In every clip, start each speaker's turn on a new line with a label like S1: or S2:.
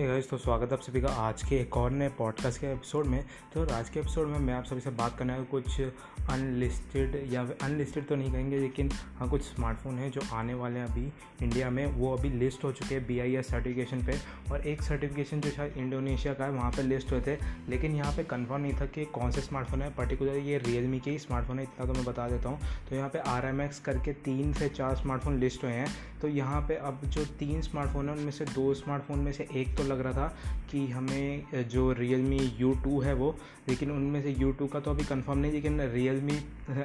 S1: Hey guys तो स्वागत है आप सभी का आज के एक और नए पॉडकास्ट के एपिसोड में। तो आज के एपिसोड में मैं आप सभी से बात करने वाला कुछ अनलिस्टेड या अनलिस्टेड तो नहीं कहेंगे, लेकिन हाँ कुछ स्मार्टफ़ोन हैं जो आने वाले हैं अभी इंडिया में। वो अभी लिस्ट हो चुके हैं बी आई एस सर्टिफिकेशन पे। और एक सर्टिफिकेशन जो शायद इंडोनेशिया का है, वहाँ पर लिस्ट हुए थे। लेकिन यहाँ पे कन्फर्म नहीं था कि कौन से स्मार्टफ़ोन है। पर्टिकुलर ये रियल के ही स्मार्टफ़ोन है, इतना तो मैं बता देता हूँ। तो यहाँ पे आर एम एक्स करके तीन से चार स्मार्टफ़ोन लिस्ट हुए हैं। तो यहाँ पे अब जो तीन स्मार्टफ़ोन है, उनमें से दो स्मार्टफ़ोन में से एक तो लग रहा था कि हमें जो रियल मी यू टू है वो, लेकिन उनमें से यू टू का तो अभी कंफर्म नहीं, लेकिन रियल मी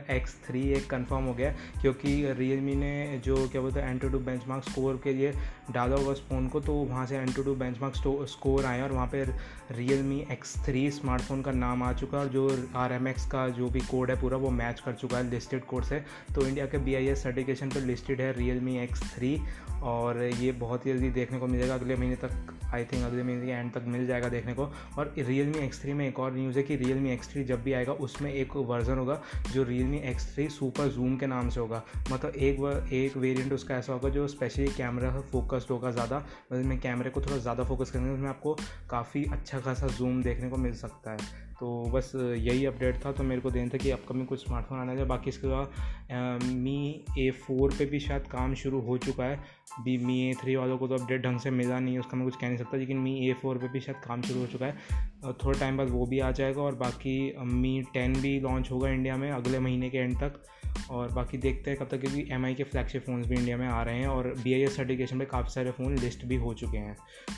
S1: एक्स थ्री एक कन्फर्म हो गया, क्योंकि रियल मी ने जो क्या बोलते हैं N two two benchmark score के लिए डाला हुआ उस फ़ोन को तो वहाँ से N two two benchmark score आए और वहाँ पर Realme X three smartphone का नाम आ चुका है और जो आर एम एक्स का जो भी कोड है पूरा वो मैच कर चुका है लिस्टेड कोड से। तो इंडिया के बी आई एस सर्टिफिकेशन पर लिस्टेड है रियल मी एक्स थ्री और ये बहुत ही जल्दी देखने को मिलेगा अगले महीने तक आई थिंक अगले महीने के एंड तक मिल जाएगा देखने को। और रियल मी एक्स थ्री में एक और न्यूज़ है कि रियल मी एक्स थ्री जब भी आएगा, उसमें एक वर्जन होगा जो Realme X three super zoom के नाम से होगा। मतलब एक एक वेरिएंट उसका ऐसा होगा जो स्पेशली कैमरा फोकस्ड होगा ज़्यादा। मतलब मैं कैमरे को थोड़ा ज़्यादा फोकस करेंगे, उसमें आपको काफ़ी अच्छा खासा जूम देखने को मिल सकता है। तो बस यही अपडेट था तो मेरे को देना था कि अपकमिंग कुछ स्मार्टफ़ोन आने चाहिए बाकी इसके अलावा मी ए फोर पर भी शायद काम शुरू हो चुका है। बी मी ए थ्री वालों को तो अपडेट ढंग से मिला नहीं है, उसका मैं कुछ कह नहीं सकता, लेकिन मी ए फोर पर भी शायद काम शुरू हो चुका है। थोड़े टाइम बाद वो भी आ जाएगा और बाकी मी टेन भी लॉन्च होगा इंडिया में अगले महीने के एंड तक। और बाकी देखते हैं कब तक, क्योंकि एम के फ्लैगशिप फ़ोन्स भी इंडिया में आ रहे हैं और बी आई एस सर्टिफिकेशन में काफ़ी सारे फ़ोन लिस्ट भी हो चुके हैं।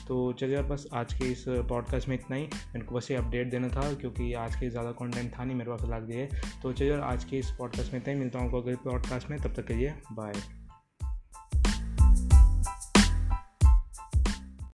S1: तो चलिए बस आज के इस पॉडकास्ट में इतना ही। मेरे को बस ये अपडेट देना था, क्योंकि आज के ज़्यादा कॉन्टेंट था नहीं, मेरे पास लाग दिए तो चलिए आज के इस पॉडकास्ट में इतना ही। मिलता हूँ आपको अगले पॉडकास्ट में। तब तक के लिए बाय